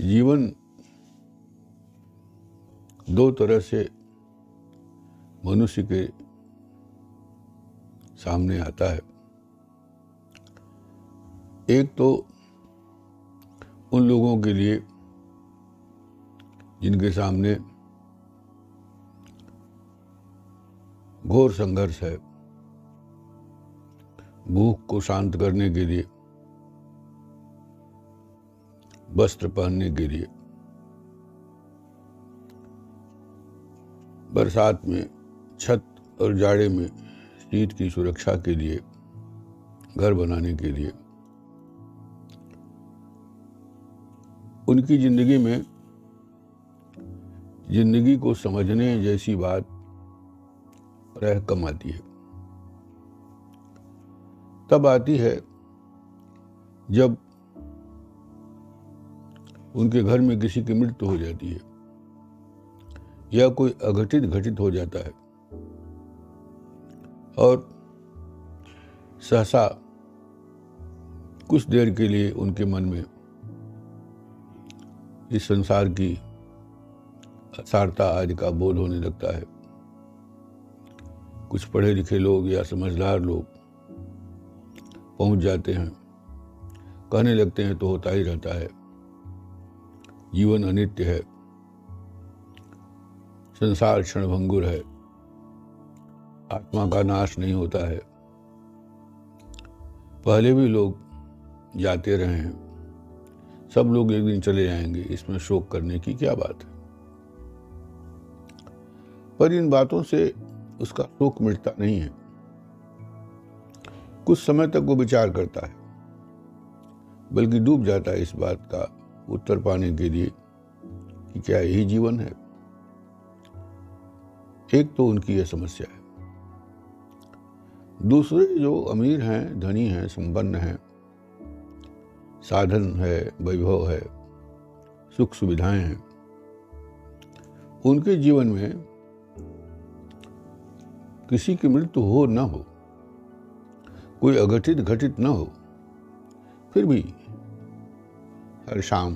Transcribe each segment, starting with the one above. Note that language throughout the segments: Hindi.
जीवन दो तरह से मनुष्य के सामने आता है। एक तो उन लोगों के लिए जिनके सामने घोर संघर्ष है, भूख को शांत करने के लिए। वस्त्र पहनने के लिए। बरसात में, छत और जाड़े में शीत की सुरक्षा के लिए, घर बनाने के लिए। उनकी ज़िंदगी में, ज़िंदगी को समझने जैसी बात रह कम आती है। तब आती है जब उनके घर में किसी की मृत्यु हो जाती है। या कोई अघटित घटित हो जाता है। और सहसा कुछ देर के लिए उनके मन में इस संसार की असारता आदि का बोध होने लगता है। कुछ पढ़े लिखे लोग या समझदार लोग पहुँच जाते हैं। कहने लगते हैं तो होता ही रहता है। जीवन अनित्य है। संसार क्षणभंगुर है। आत्मा का नाश नहीं होता है। पहले भी लोग जाते रहे हैं। सब लोग एक दिन चले जाएँगे, इसमें शोक करने की क्या बात है? पर इन बातों से उसका शोक मिटता नहीं है। कुछ समय तक वो विचार करता है, बल्कि डूब जाता है इस बात का। उत्तर पाने के लिए कि क्या यही जीवन है? एक तो उनकी यह समस्या है। दूसरे जो अमीर हैं, धनी हैं, संपन्न हैं, साधन है, वैभव है, सुख सुविधाएँ हैं, उनके जीवन में किसी की मृत्यु हो ना हो, कोई अघटित घटित न हो, फिर भी हर शाम।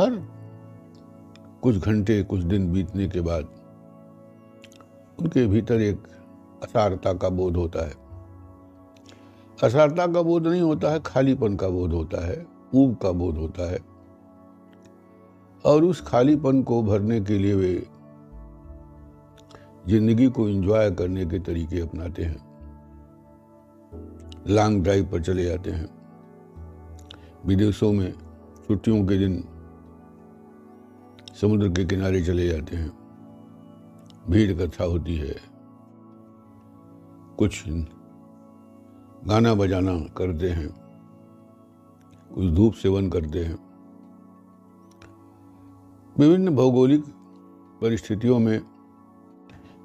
हर कुछ घंटे, कुछ दिन बीतने के बाद उनके भीतर एक असारता का बोध होता है। असारता का बोध नहीं होता है, खालीपन का बोध होता है, ऊब का बोध होता है। और उस खालीपन को भरने के लिए वे ज़िंदगी को एंजॉय करने के तरीके अपनाते हैं। लॉन्ग ड्राइव पर चले जाते हैं। विदेशों में छुट्टियों के दिन समुद्र के किनारे चले जाते हैं। भीड़ इकट्ठा होती है। कुछ गाना बजाना करते हैं। कुछ धूप सेवन करते हैं। विभिन्न भौगोलिक परिस्थितियों में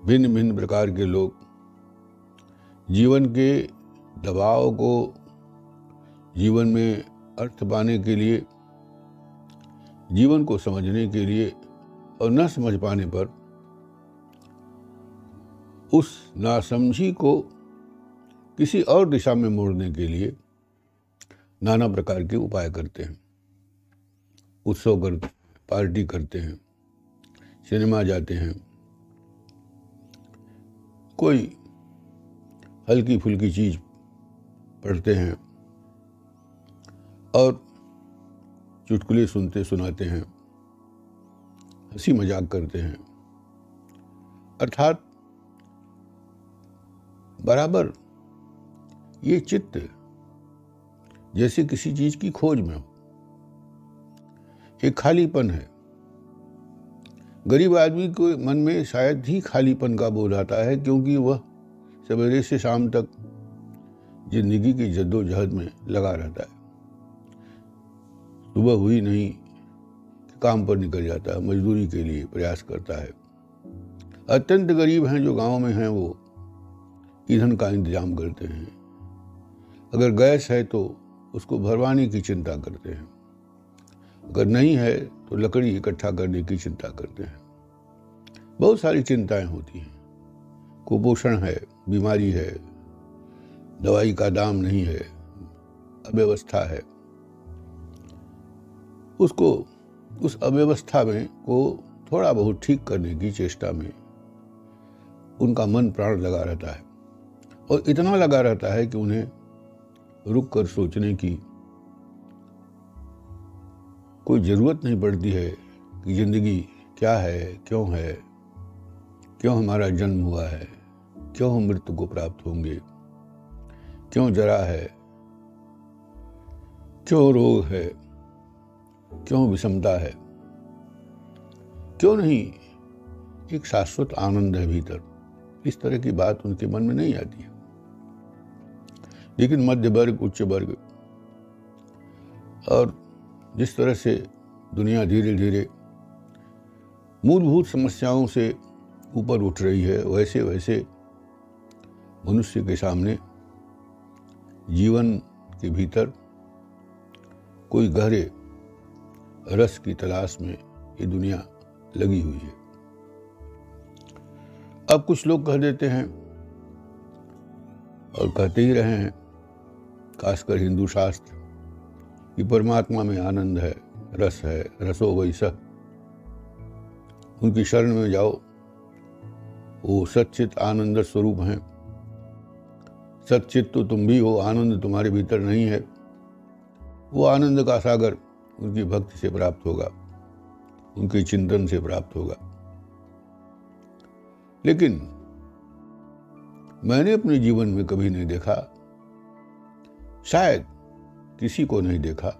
भिन्न भिन्न प्रकार के लोग जीवन के दबाव को जीवन में अर्थ पाने के लिए, जीवन को समझने के लिए और न समझ पाने पर उस नासमझी को किसी और दिशा में मोड़ने के लिए नाना प्रकार के उपाय करते हैं। उत्सव करते पार्टी करते हैं, सिनेमा जाते हैं। कोई हल्की फुल्की चीज़ पढ़ते हैं। और चुटकुले सुनते सुनाते हैं, हँसी मज़ाक करते हैं। अर्थात बराबर ये चित्त जैसे किसी चीज़ की खोज में हो। एक खालीपन है। गरीब आदमी के मन में शायद ही खालीपन का बोध आता है, क्योंकि वह सवेरे से शाम तक ज़िंदगी की जद्दोजहद में लगा रहता है। सुबह हुई नहीं, काम पर निकल जाता है, मजदूरी के लिए प्रयास करता है। अत्यंत गरीब हैं जो गाँव में हैं वो, ईंधन का इंतज़ाम करते हैं। अगर गैस है तो उसको भरवाने की चिंता करते हैं। अगर नहीं है तो लकड़ी इकट्ठा करने की चिंता करते हैं। बहुत सारी चिंताएँ होती हैं। कुपोषण है, बीमारी है, दवाई का दाम नहीं है, अव्यवस्था है। उसको, उस अव्यवस्था में को थोड़ा बहुत ठीक करने की चेष्टा में उनका मन प्राण लगा रहता है। और इतना लगा रहता है कि उन्हें रुक कर सोचने की कोई ज़रूरत नहीं पड़ती है कि ज़िंदगी क्या है, क्यों है, क्यों हमारा जन्म हुआ है, क्यों हम मृत्यु को प्राप्त होंगे, क्यों जरा है, क्यों रोग है। क्यों विषमता है? क्यों नहीं? एक शाश्वत आनंद है भीतर। इस तरह की बात उनके मन में नहीं आती है। लेकिन मध्य वर्ग, उच्च वर्ग और जिस तरह से दुनिया धीरे धीरे मूलभूत समस्याओं से ऊपर उठ रही है वैसे वैसे मनुष्य के सामने जीवन के भीतर कोई गहरे रस की तलाश में ये दुनिया लगी हुई है। अब कुछ लोग कह देते हैं और कहते ही रहे हैं, खासकर हिंदू शास्त्र, कि परमात्मा में आनंद है, रस है, रसो वैसा उनकी शरण में जाओ, वो सचित आनंद स्वरूप हैं। सचित तो तुम भी हो, आनंद तुम्हारे भीतर नहीं है। वो आनंद का सागर उनकी भक्ति से प्राप्त होगा, उनके चिंतन से प्राप्त होगा। लेकिन मैंने अपने जीवन में कभी नहीं देखा, शायद किसी को नहीं देखा,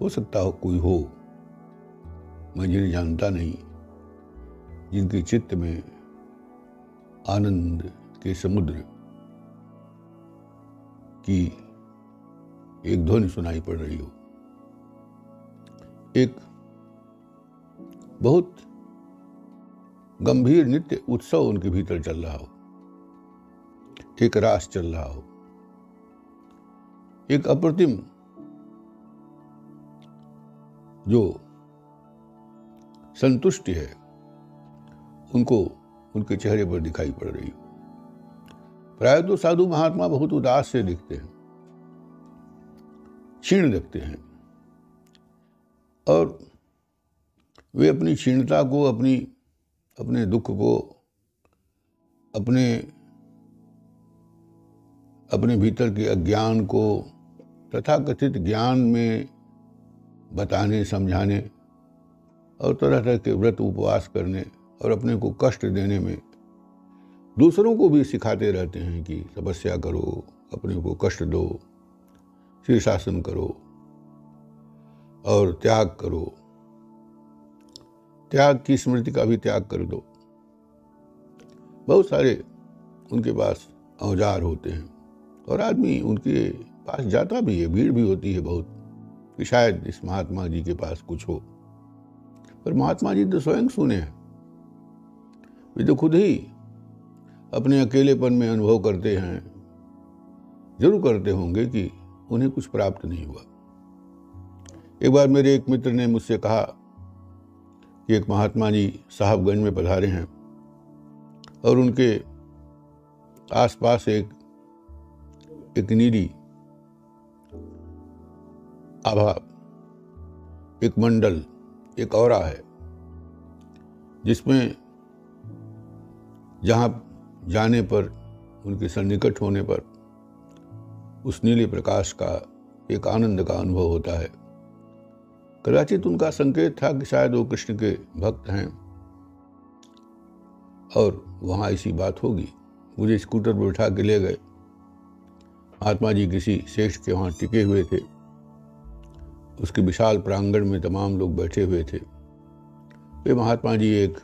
हो सकता हो कोई हो, मैं जिन्हें जानता नहीं, जिनके चित्त में आनंद के समुद्र की एक ध्वनि सुनाई पड़ रही हो। एक बहुत गंभीर नित्य उत्सव उनके भीतर चल रहा हो। एक रास चल रहा हो। एक अप्रतिम जो संतुष्टि है, उनको उनके चेहरे पर दिखाई पड़ रही हो। प्राय तो साधु महात्मा बहुत उदास से दिखते हैं, क्षीण दिखते हैं। और वे अपनी क्षीणता को, अपनी, अपने दुख को, अपने अपने भीतर के अज्ञान को तथा कथित ज्ञान में बताने, समझाने और तरह तरह के व्रत उपवास करने और अपने को कष्ट देने में दूसरों को भी सिखाते रहते हैं कि तपस्या करो, अपने को कष्ट दो, शीर्षासन करो। और त्याग करो। त्याग की स्मृति का भी त्याग कर दो। बहुत सारे उनके पास औज़ार होते हैं और आदमी उनके पास जाता भी है, भीड़ भी होती है बहुत कि शायद इस महात्मा जी के पास कुछ हो। पर महात्मा जी तो स्वयं सुने हैं। वे तो खुद ही अपने अकेलेपन में अनुभव करते हैं। ज़रूर करते होंगे कि उन्हें कुछ प्राप्त नहीं हुआ। एक बार मेरे एक मित्र ने मुझसे कहा कि एक महात्मा जी साहबगंज में पधारे हैं और उनके आसपास एक एक नीली आभा, एक मंडल, एक और है, जिसमें जहाँ जाने पर, उनके सन्निकट होने पर उस नीले प्रकाश का एक आनंद का अनुभव होता है। कदाचित उनका संकेत था कि शायद वो कृष्ण के भक्त हैं। और वहाँ ऐसी बात होगी। मुझे स्कूटर पर उठा के ले गए। महात्मा जी किसी श्रेष्ठ के वहाँ टिके हुए थे। उसके विशाल प्रांगण में तमाम लोग बैठे हुए थे। वे महात्मा जी एक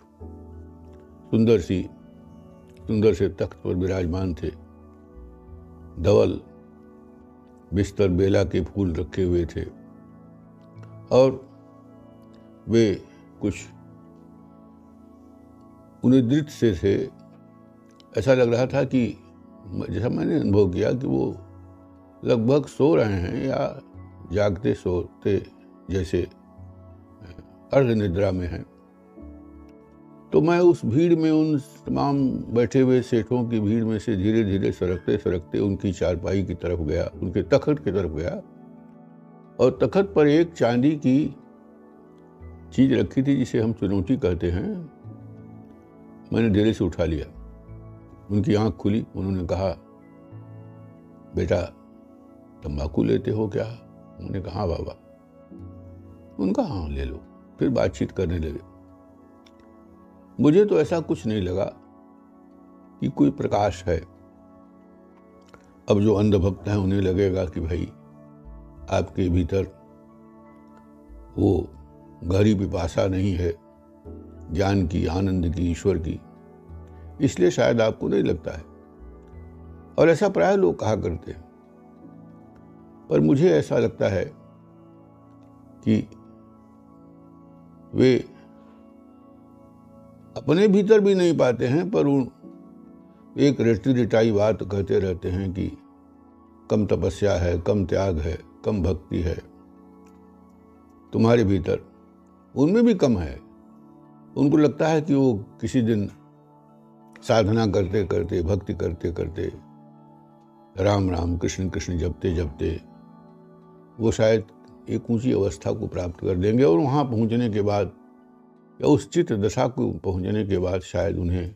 सुंदर सी, सुंदर से तख्त पर विराजमान थे। धवल, बिस्तर, बेला के फूल रखे हुए थे। और वे कुछ उन्हें दृत से थे। ऐसा लग रहा था कि जैसा मैंने अनुभव किया कि वो लगभग सो रहे हैं या जागते सोते जैसे अर्ध निद्रा में हैं। तो मैं उस भीड़ में, उन तमाम बैठे हुए सेठों की भीड़ में से धीरे धीरे सरकते सरकते उनकी चारपाई की तरफ़ गया, उनके तखत की तरफ़ गया। और तखत पर एक चांदी की चीज़ रखी थी, जिसे हम चुनौती कहते हैं। मैंने डेरे से उठा लिया। उनकी आँख खुली। उन्होंने कहा, बेटा, तंबाकू लेते हो क्या? उन्होंने कहा हाँ बाबा। उनका हाँ ले लो। फिर बातचीत करने लगे। मुझे तो ऐसा कुछ नहीं लगा कि कोई प्रकाश है। अब जो अंधभक्त हैं, उन्हें लगेगा कि भाई आपके भीतर वो गहरी पिपासा नहीं है, ज्ञान की, आनंद की, ईश्वर की। इसलिए शायद आपको नहीं लगता है। और ऐसा प्राय लोग कहा करते हैं। पर मुझे ऐसा लगता है कि वे अपने भीतर भी नहीं पाते हैं, पर उन एक रेटी रिटाई बात कहते रहते हैं कि कम तपस्या है, कम त्याग है। कम भक्ति है। तुम्हारे भीतर उनमें भी कम है। उनको लगता है कि वो किसी दिन साधना करते करते, भक्ति करते करते, राम राम, कृष्ण कृष्ण जपते जपते, वो शायद एक ऊँची अवस्था को प्राप्त कर देंगे और वहाँ पहुँचने के बाद या उस चित्त दशा को पहुँचने के बाद शायद उन्हें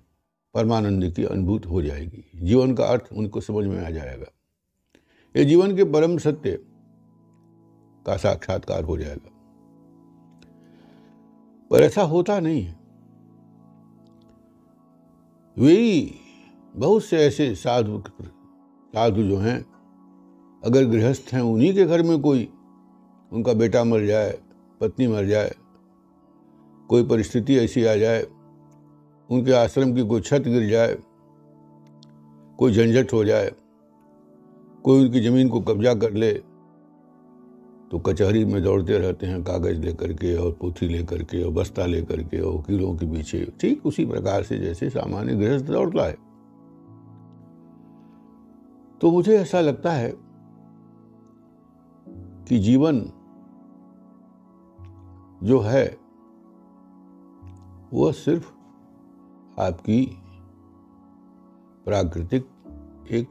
परमानंद की अनुभूत हो जाएगी। जीवन का अर्थ उनको समझ में आ जाएगा। ये जीवन के परम सत्य का साक्षात्कार हो जाएगा। पर ऐसा होता नहीं है। वही बहुत से ऐसे साधु साधु जो हैं, अगर गृहस्थ हैं, उन्हीं के घर में कोई उनका बेटा मर जाए, पत्नी मर जाए, कोई परिस्थिति ऐसी आ जाए, उनके आश्रम की कोई छत गिर जाए, कोई झंझट हो जाए, कोई उनकी ज़मीन को कब्जा कर ले तो कचहरी में दौड़ते रहते हैं, कागज़ लेकर के और पोथी लेकर के और बस्ता लेकर के और वकीलों के पीछे। ठीक उसी प्रकार से जैसे सामान्य गृहस्थ दौड़ता है। तो मुझे ऐसा लगता है कि जीवन जो है, वह सिर्फ़ आपकी प्राकृतिक एक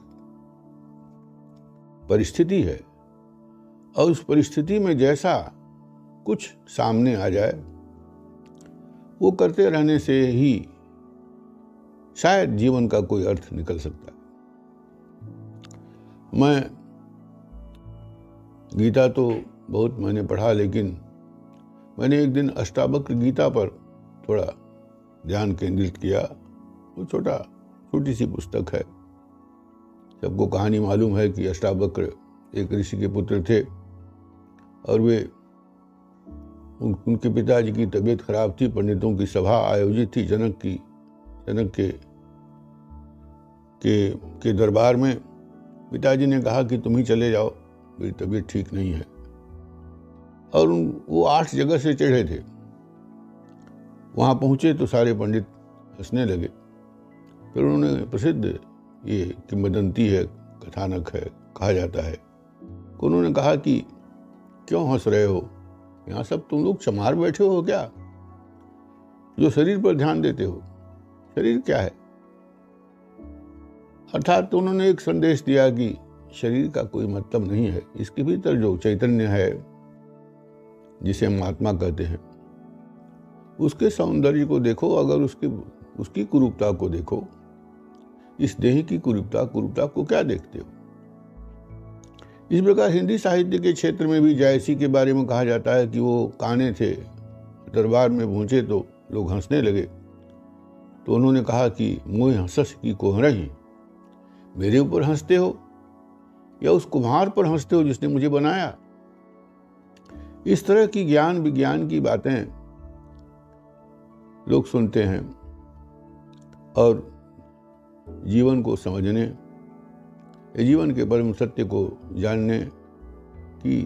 परिस्थिति है। और उस परिस्थिति में जैसा कुछ सामने आ जाए, वो करते रहने से ही शायद जीवन का कोई अर्थ निकल सकता है। मैं गीता तो बहुत मैंने पढ़ा, लेकिन मैंने एक दिन अष्टावक्र गीता पर थोड़ा ध्यान केंद्रित किया। वो छोटा, छोटी सी पुस्तक है। सबको कहानी मालूम है कि अष्टावक्र एक ऋषि के पुत्र थे। और वे उन, उनके पिताजी की तबीयत खराब थी पंडितों की सभा आयोजित थी जनक की जनक के के के दरबार में। पिताजी ने कहा कि तुम ही चले जाओ मेरी तबीयत ठीक नहीं है। और उन वो आठ जगह से चढ़े थे। वहाँ पहुँचे तो सारे पंडित हंसने लगे। फिर उन्होंने प्रसिद्ध ये किंवदंती है कथानक है कहा जाता है। उन्होंने कहा कि क्यों हंस रहे हो? यहाँ सब तुम लोग चमार बैठे हो क्या? जो शरीर पर ध्यान देते हो। शरीर क्या है? अर्थात उन्होंने एक संदेश दिया कि शरीर का कोई मतलब नहीं है। इसके भीतर जो चैतन्य है, जिसे हम आत्मा कहते हैं, उसके सौंदर्य को देखो। अगर उसकी उसकी कुरूपता को देखो, इस देह की कुरूपता कुरूपता को क्या देखते हो? इस प्रकार हिंदी साहित्य के क्षेत्र में भी जायसी के बारे में कहा जाता है कि वो काने थे, दरबार में पहुँचे तो लोग हंसने लगे। तो उन्होंने कहा कि मोह हंसस की कोहरही मेरे ऊपर हँसते हो? या उस कुम्हार पर हँसते हो जिसने मुझे बनाया? इस तरह की ज्ञान विज्ञान की बातें लोग सुनते हैं और जीवन को समझने जीवन के परम सत्य को जानने की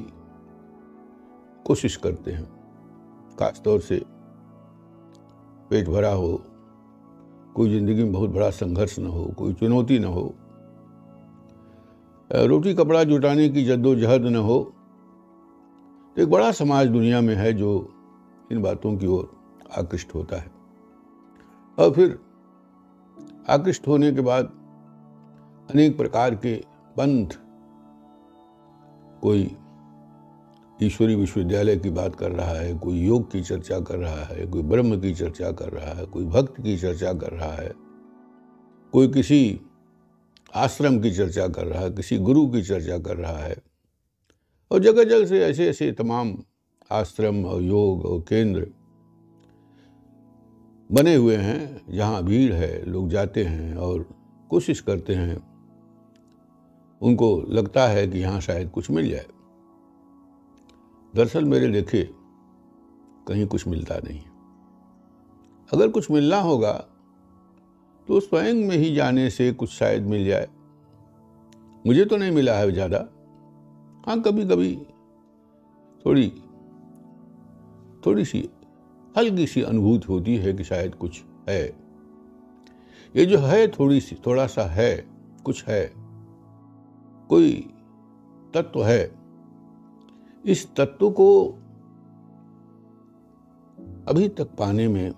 कोशिश करते हैं। खास तौर से पेट भरा हो, कोई ज़िंदगी में बहुत बड़ा संघर्ष न हो, कोई चुनौती न हो रोटी कपड़ा जुटाने की जद्दोजहद न हो तो एक बड़ा समाज दुनिया में है जो इन बातों की ओर आकृष्ट होता है। और फिर आकृष्ट होने के बाद अनेक प्रकार के पंथ कोई ईश्वरी विश्वविद्यालय की बात कर रहा है, कोई योग की चर्चा कर रहा है, कोई ब्रह्म की चर्चा कर रहा है, कोई भक्त की चर्चा कर रहा है, कोई किसी आश्रम की चर्चा कर रहा है, किसी गुरु की चर्चा कर रहा है, और जगह जगह से ऐसे ऐसे तमाम आश्रम और योग और केंद्र बने हुए हैं, जहाँ भीड़ है, लोग जाते हैं और कोशिश करते हैं उनको लगता है कि यहाँ शायद कुछ मिल जाए। दरअसल मेरे देखे कहीं कुछ मिलता नहीं। अगर कुछ मिलना होगा तो स्वयं में ही जाने से कुछ शायद मिल जाए। मुझे तो नहीं मिला है ज़्यादा। हाँ कभी कभी थोड़ी थोड़ी सी हल्की सी अनुभूति होती है कि शायद कुछ है। ये जो है थोड़ी सी थोड़ा सा है, कुछ है कोई तत्व है। इस तत्व को अभी तक पाने में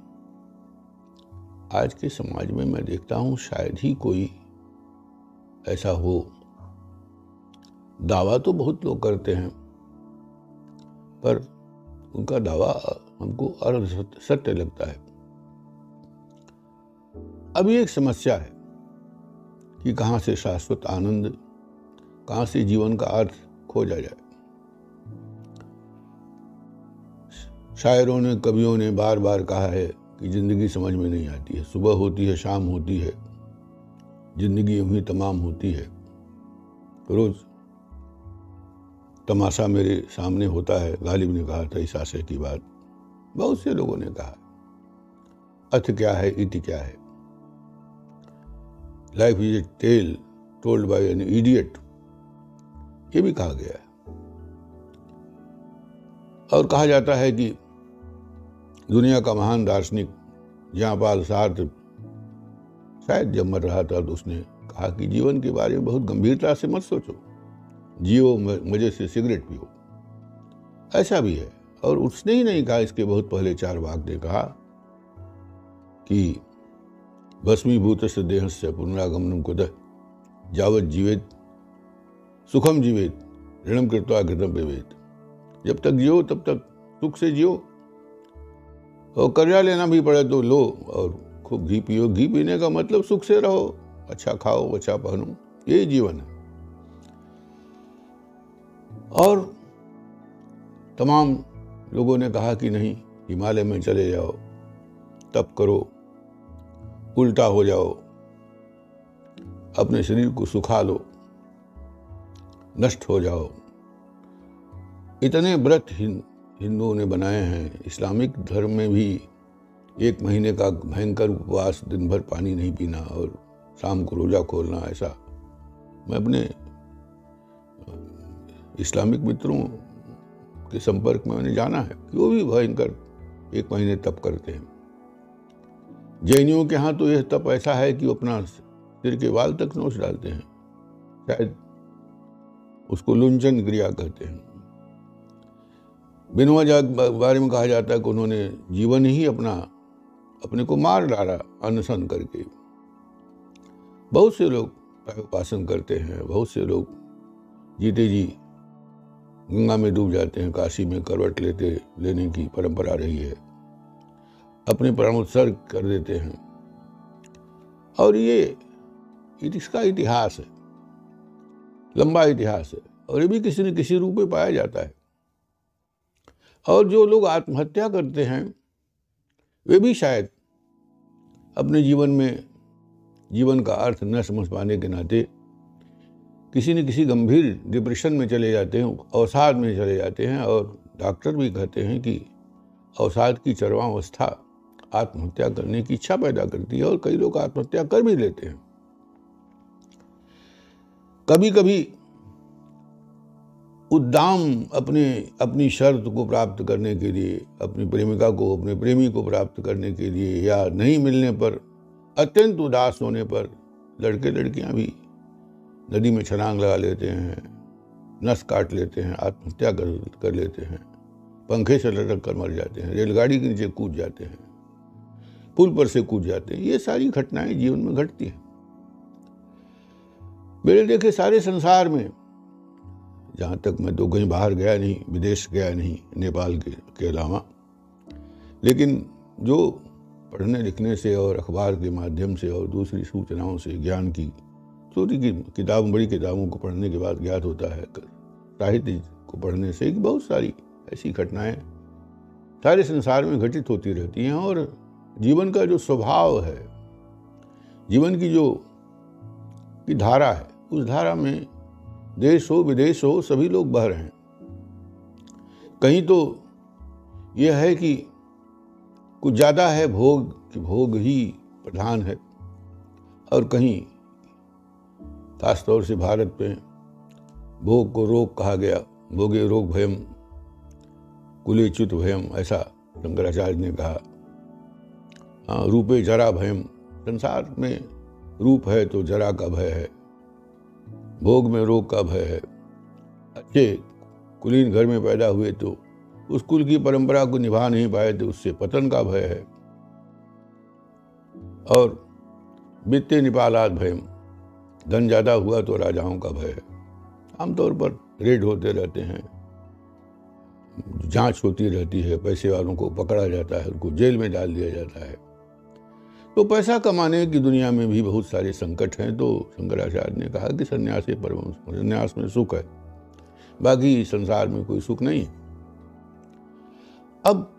आज के समाज में मैं देखता हूँ, शायद ही कोई ऐसा हो। दावा तो बहुत लोग करते हैं, पर उनका दावा हमको अर्ध सत्य लगता है। अभी एक समस्या है कि कहाँ से शाश्वत आनंद कहाँ से जीवन का अर्थ खोजा जाए? शायरों ने, कवियों ने बार बार कहा है कि ज़िंदगी समझ में नहीं आती है। सुबह होती है, शाम होती है। ज़िंदगी यूँ ही तमाम होती है। रोज़ तमाशा मेरे सामने होता है, गालिब ने कहा था इस आशय की बात। बहुत से लोगों ने कहा, अर्थ क्या है, इति क्या है? Life is a tale told by an idiot ये भी कहा गया है। और कहा जाता है कि दुनिया का महान दार्शनिक जहाँपाल सार्थ शायद जब मर रहा था तो उसने कहा कि जीवन के बारे में बहुत गंभीरता से मत सोचो। जियो मज़े से सिगरेट पियो। ऐसा भी है। और उसने ही नहीं कहा, इसके बहुत पहले चार भाग ने कहा कि भस्मीभूत से देह से पुनरागमनम कुद जावत जीवित सुखम जीवित, ऋणम कृत्वा घृतम पेवेत जब तक जियो, तब तक सुख से जियो। और कर्जा लेना भी पड़े तो लो और खूब घी पियो। घी पीने का मतलब सुख से रहो अच्छा खाओ अच्छा पहनो यही जीवन है। और तमाम लोगों ने कहा कि नहीं, हिमालय में चले जाओ, तप करो, उल्टा हो जाओ, अपने शरीर को सुखा लो। नष्ट हो जाओ। इतने व्रत हिंदुओं ने बनाए हैं। इस्लामिक धर्म में भी एक महीने का भयंकर उपवास दिन भर पानी नहीं पीना और शाम को रोजा खोलना ऐसा। मैं अपने, इस्लामिक मित्रों के संपर्क में मैंने जाना है। कि वो भी भयंकर एक महीने तप करते हैं। जैनियों के यहाँ तो यह तप ऐसा है कि वो अपना सिर के बाल तक नोच डालते हैं। शायद उसको लुंचन क्रिया कहते हैं। बिनवा जाग बारे में कहा जाता है कि उन्होंने जीवन ही अपना, अपने को मार डाला, अनशन करके। बहुत से लोग उपासन करते हैं, बहुत से लोग जीते जी, गंगा में डूब जाते हैं, काशी में करवट लेते, लेने की परंपरा रही है। अपने प्राण उत्सर्ग कर देते हैं। और ये इसका इतिहास है। लंबा इतिहास है और ये भी किसी न किसी रूप में पाया जाता है। और जो लोग आत्महत्या करते हैं, वे भी शायद अपने जीवन में, जीवन का अर्थ न समझ पाने के नाते किसी न किसी गंभीर डिप्रेशन में चले जाते हैं, अवसाद में चले जाते हैं और डॉक्टर भी कहते हैं कि अवसाद की चरवावस्था आत्महत्या करने की इच्छा पैदा करती है और कई लोग आत्महत्या कर भी लेते हैं। कभी कभी उद्दाम अपने, अपनी शर्त को प्राप्त करने के लिए, अपनी प्रेमिका को, अपने प्रेमी को प्राप्त करने के लिए या नहीं मिलने पर, अत्यंत उदास होने पर लड़के लड़कियाँ भी नदी में छलांग लगा लेते हैं, नस काट लेते हैं, आत्महत्या कर कर लेते हैं, पंखे से लटक कर मर जाते हैं, रेलगाड़ी के नीचे कूद जाते हैं, पुल पर से कूद जाते हैं, ये सारी घटनाएँ जीवन में घटती हैं। मेरे देखे सारे संसार में जहाँ तक मैं तो कहीं बाहर गया नहीं विदेश गया नहीं नेपाल के, के अलावा लेकिन जो पढ़ने लिखने से और अखबार के माध्यम से और दूसरी सूचनाओं से ज्ञान की छोटी की किताब बड़ी किताबों को पढ़ने के बाद ज्ञात होता है साहित्य को पढ़ने से बहुत सारी ऐसी घटनाएँ सारे संसार में घटित होती रहती हैं और जीवन का जो स्वभाव है जीवन की जो की धारा है उस धारा में देश हो विदेश हो सभी लोग बह रहे हैं। कहीं तो यह है कि कुछ ज़्यादा है भोग कि भोग ही प्रधान है। और कहीं खास तौर से भारत में भोग को रोग कहा गया, भोगे रोग भयम कुलेच्युत भयम, ऐसा शंकराचार्य ने कहा। हाँ रूपे जरा भयम, संसार में रूप है तो जरा का भय है। भोग में रोग का भय है। अच्छे कुलीन घर में पैदा हुए तो उस कुल की परंपरा को निभा नहीं पाए तो उससे पतन का भय है। और वित्तीय निपालात भयम, धन ज़्यादा हुआ तो राजाओं का भय है। आमतौर पर रेड होते रहते हैं, जाँच होती रहती है, पैसे वालों को पकड़ा जाता है, उनको जेल में डाल दिया जाता है। तो पैसा कमाने की दुनिया में भी बहुत सारे संकट हैं तो शंकराचार्य ने कहा कि संन्यास परम संन्यास में सुख है, बाकी संसार में कोई सुख नहीं है। अब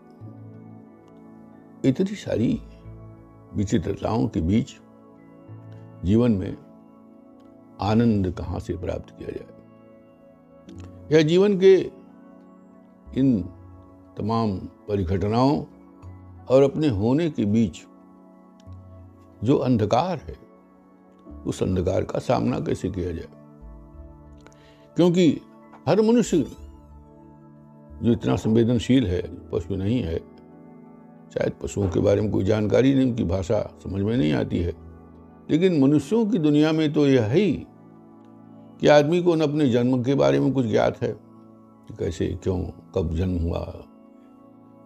इतनी सारी विचित्रताओं के बीच जीवन में आनंद कहाँ से प्राप्त किया जाए? यह जीवन के इन तमाम परिघटनाओं और अपने होने के बीच जो अंधकार है, उस अंधकार का सामना कैसे किया जाए? क्योंकि हर मनुष्य जो इतना संवेदनशील है, पशु नहीं है, शायद पशुओं के बारे में कोई जानकारी नहीं, उनकी भाषा समझ में नहीं आती है। लेकिन मनुष्यों की दुनिया में तो यह है कि आदमी को न अपने जन्म के बारे में कुछ ज्ञात है कैसे, क्यों, कब जन्म हुआ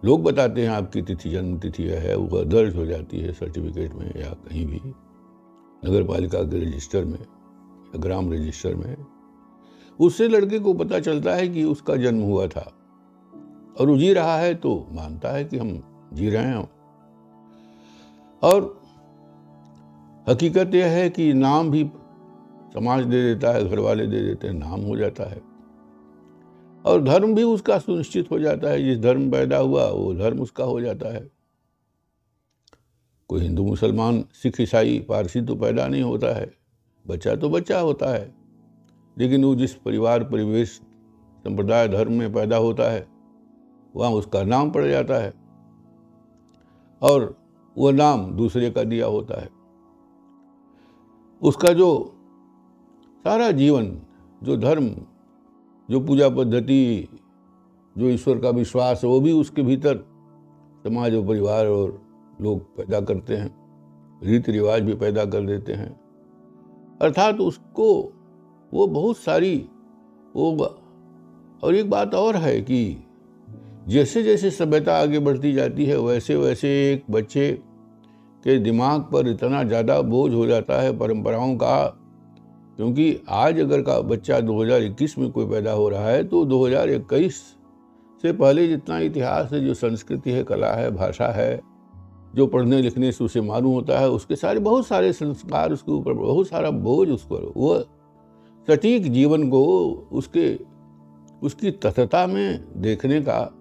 लोग बताते हैं आपकी तिथि, जन्म तिथि है, वह दर्ज हो जाती है सर्टिफिकेट में या कहीं भी नगर पालिका के रजिस्टर में या ग्राम रजिस्टर में। उससे लड़के को पता चलता है कि उसका जन्म हुआ था और वो जी रहा है तो मानता है कि हम जी रहे हैं। और हकीकत यह है कि नाम भी समाज दे देता है, घर वाले दे देते हैं, नाम हो जाता है। और धर्म भी उसका सुनिश्चित हो जाता है। जिस धर्म पैदा हुआ, वो धर्म उसका हो जाता है। कोई हिंदू, मुसलमान, सिख, ईसाई, पारसी तो पैदा नहीं होता है। बच्चा तो बच्चा होता है। लेकिन वो जिस परिवार, परिवेश, संप्रदाय, धर्म में पैदा होता है, वहाँ उसका नाम पड़ जाता है। और वह नाम दूसरे का दिया होता है। उसका जो सारा जीवन, जो धर्म जो पूजा पद्धति, जो ईश्वर का विश्वास है, वो भी उसके भीतर समाज और परिवार और लोग पैदा करते हैं रीति रिवाज भी पैदा कर देते हैं। अर्थात उसको वो बहुत सारी वो और एक बात और है कि जैसे जैसे सभ्यता आगे बढ़ती जाती है वैसे वैसे एक बच्चे के दिमाग पर इतना ज़्यादा बोझ हो जाता है परंपराओं का क्योंकि आज अगर का बच्चा 2021 में कोई पैदा हो रहा है तो 2021 से पहले जितना इतिहास है, जो संस्कृति है, कला है, भाषा है, जो पढ़ने लिखने से उसे मालूम होता है, उसके सारे बहुत सारे संस्कार उसके ऊपर, बहुत सारा बोझ उस पर वो सटीक जीवन को उसके, उसकी तथता में देखने का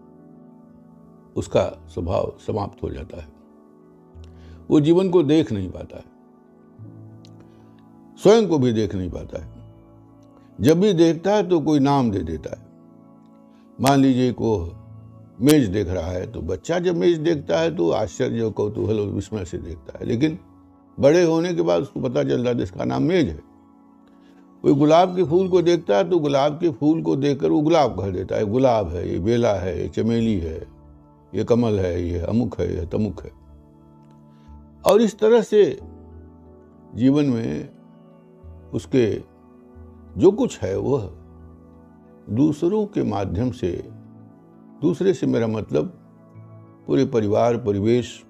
उसका स्वभाव समाप्त हो जाता है। वो जीवन को देख नहीं पाता है। स्वयं को भी देख नहीं पाता है। जब भी देखता है तो कोई नाम दे देता है। मान लीजिए को मेज देख रहा है तो बच्चा जब मेज देखता है तो आश्चर्य कौतूहल और विस्मय से देखता है। लेकिन बड़े होने के बाद उसको पता चल चलता है इसका नाम मेज है। कोई गुलाब के फूल को देखता है तो गुलाब के फूल को देखकर वो गुलाब कह देता है गुलाब है, ये बेला है, ये चमेली है, ये कमल है, ये अमुक है, ये तमुक है। और इस तरह से जीवन में उसके जो कुछ है वह दूसरों के माध्यम से, दूसरे से मेरा मतलब पूरे परिवार, परिवेश,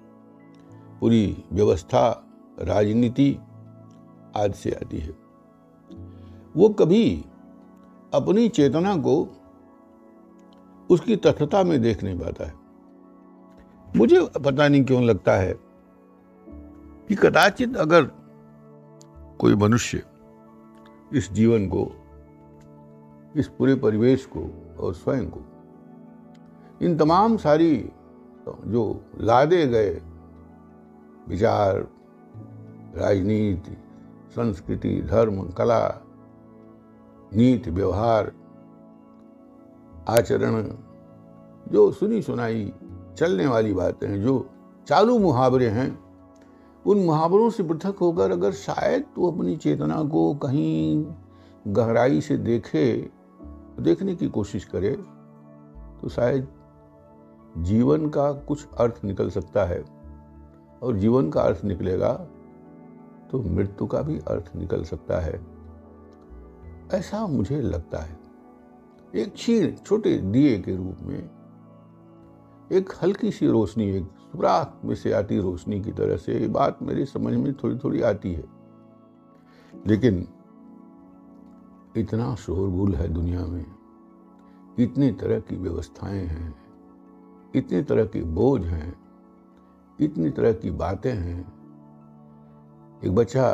पूरी व्यवस्था, राजनीति आदि से आती है। वो कभी अपनी चेतना को उसकी तथता में देख नहीं पाता है। मुझे पता नहीं क्यों लगता है कि कदाचित अगर कोई मनुष्य इस जीवन को, इस पूरे परिवेश को और स्वयं को। इन तमाम सारी, जो लादे गए विचार, राजनीति, संस्कृति, धर्म, कला, नीति, व्यवहार, आचरण, जो सुनी सुनाई चलने वाली बातें हैं, जो चालू मुहावरे हैं उन मुहावरों से पृथक होकर अगर शायद तू अपनी चेतना को कहीं गहराई से देखे, देखने की कोशिश करे तो शायद जीवन का कुछ अर्थ निकल सकता है। और जीवन का अर्थ निकलेगा तो मृत्यु का भी अर्थ निकल सकता है। ऐसा मुझे लगता है। एक क्षीण छोटे दिए के रूप में, एक हल्की सी रोशनी, एक सुराख में से आती रोशनी की तरह से। ये बात मेरी समझ में थोड़ी थोड़ी आती है। लेकिन इतना शोरगुल है दुनिया में। इतनी तरह की व्यवस्थाएँ हैं, इतनी तरह के बोझ हैं, इतनी तरह की बातें हैं। एक बच्चा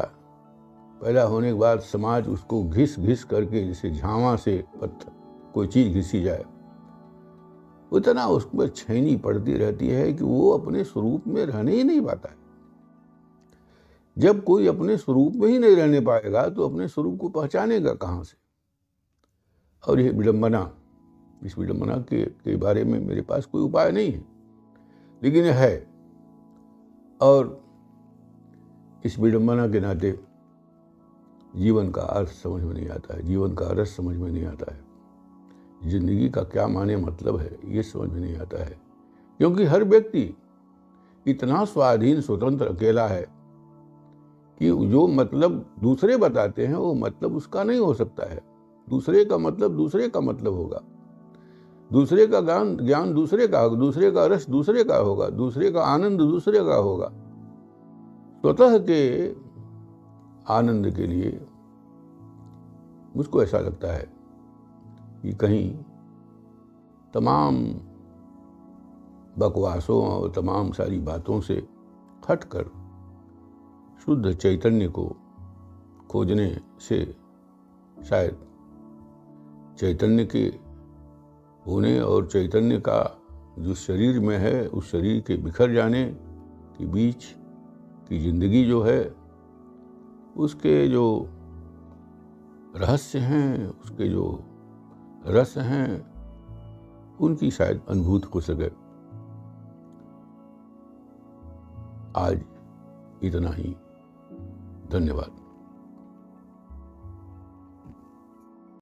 पैदा होने के बाद समाज उसको घिस घिस करके जैसे झावा से पत्थर, कोई चीज़ घिसी जाए। उतना उसमें छैनी पड़ती रहती है कि वो अपने स्वरूप में रहने ही नहीं पाता है। जब कोई अपने स्वरूप में ही नहीं रहने पाएगा तो अपने स्वरूप को पहचानेगा कहाँ से? और यह विडंबना इस विडम्बना के, के बारे में मेरे पास कोई उपाय नहीं है। लेकिन है और इस विडम्बना के नाते जीवन का अर्थ समझ में नहीं आता है जीवन का रस समझ में नहीं आता है। ज़िंदगी का क्या माने मतलब है, ये समझ में नहीं आता है। क्योंकि हर व्यक्ति इतना स्वाधीन, स्वतंत्र, अकेला है कि जो मतलब दूसरे बताते हैं, वो मतलब उसका नहीं हो सकता है। दूसरे का मतलब दूसरे का मतलब होगा। दूसरे का ज्ञान ज्ञान दूसरे का होगा, दूसरे का रस दूसरे का होगा, दूसरे का आनंद दूसरे का होगा। स्वतः के आनंद के लिए मुझको ऐसा लगता है। कि कहीं तमाम बकवासों और तमाम सारी बातों से हटकर शुद्ध चैतन्य को खोजने से शायद चैतन्य के होने और चैतन्य का जो शरीर में है, उस शरीर के बिखर जाने के बीच की ज़िंदगी जो है, उसके जो रहस्य हैं, उसके जो रस हैं उनकी शायद अनुभूत हो सके। आज इतना ही। धन्यवाद।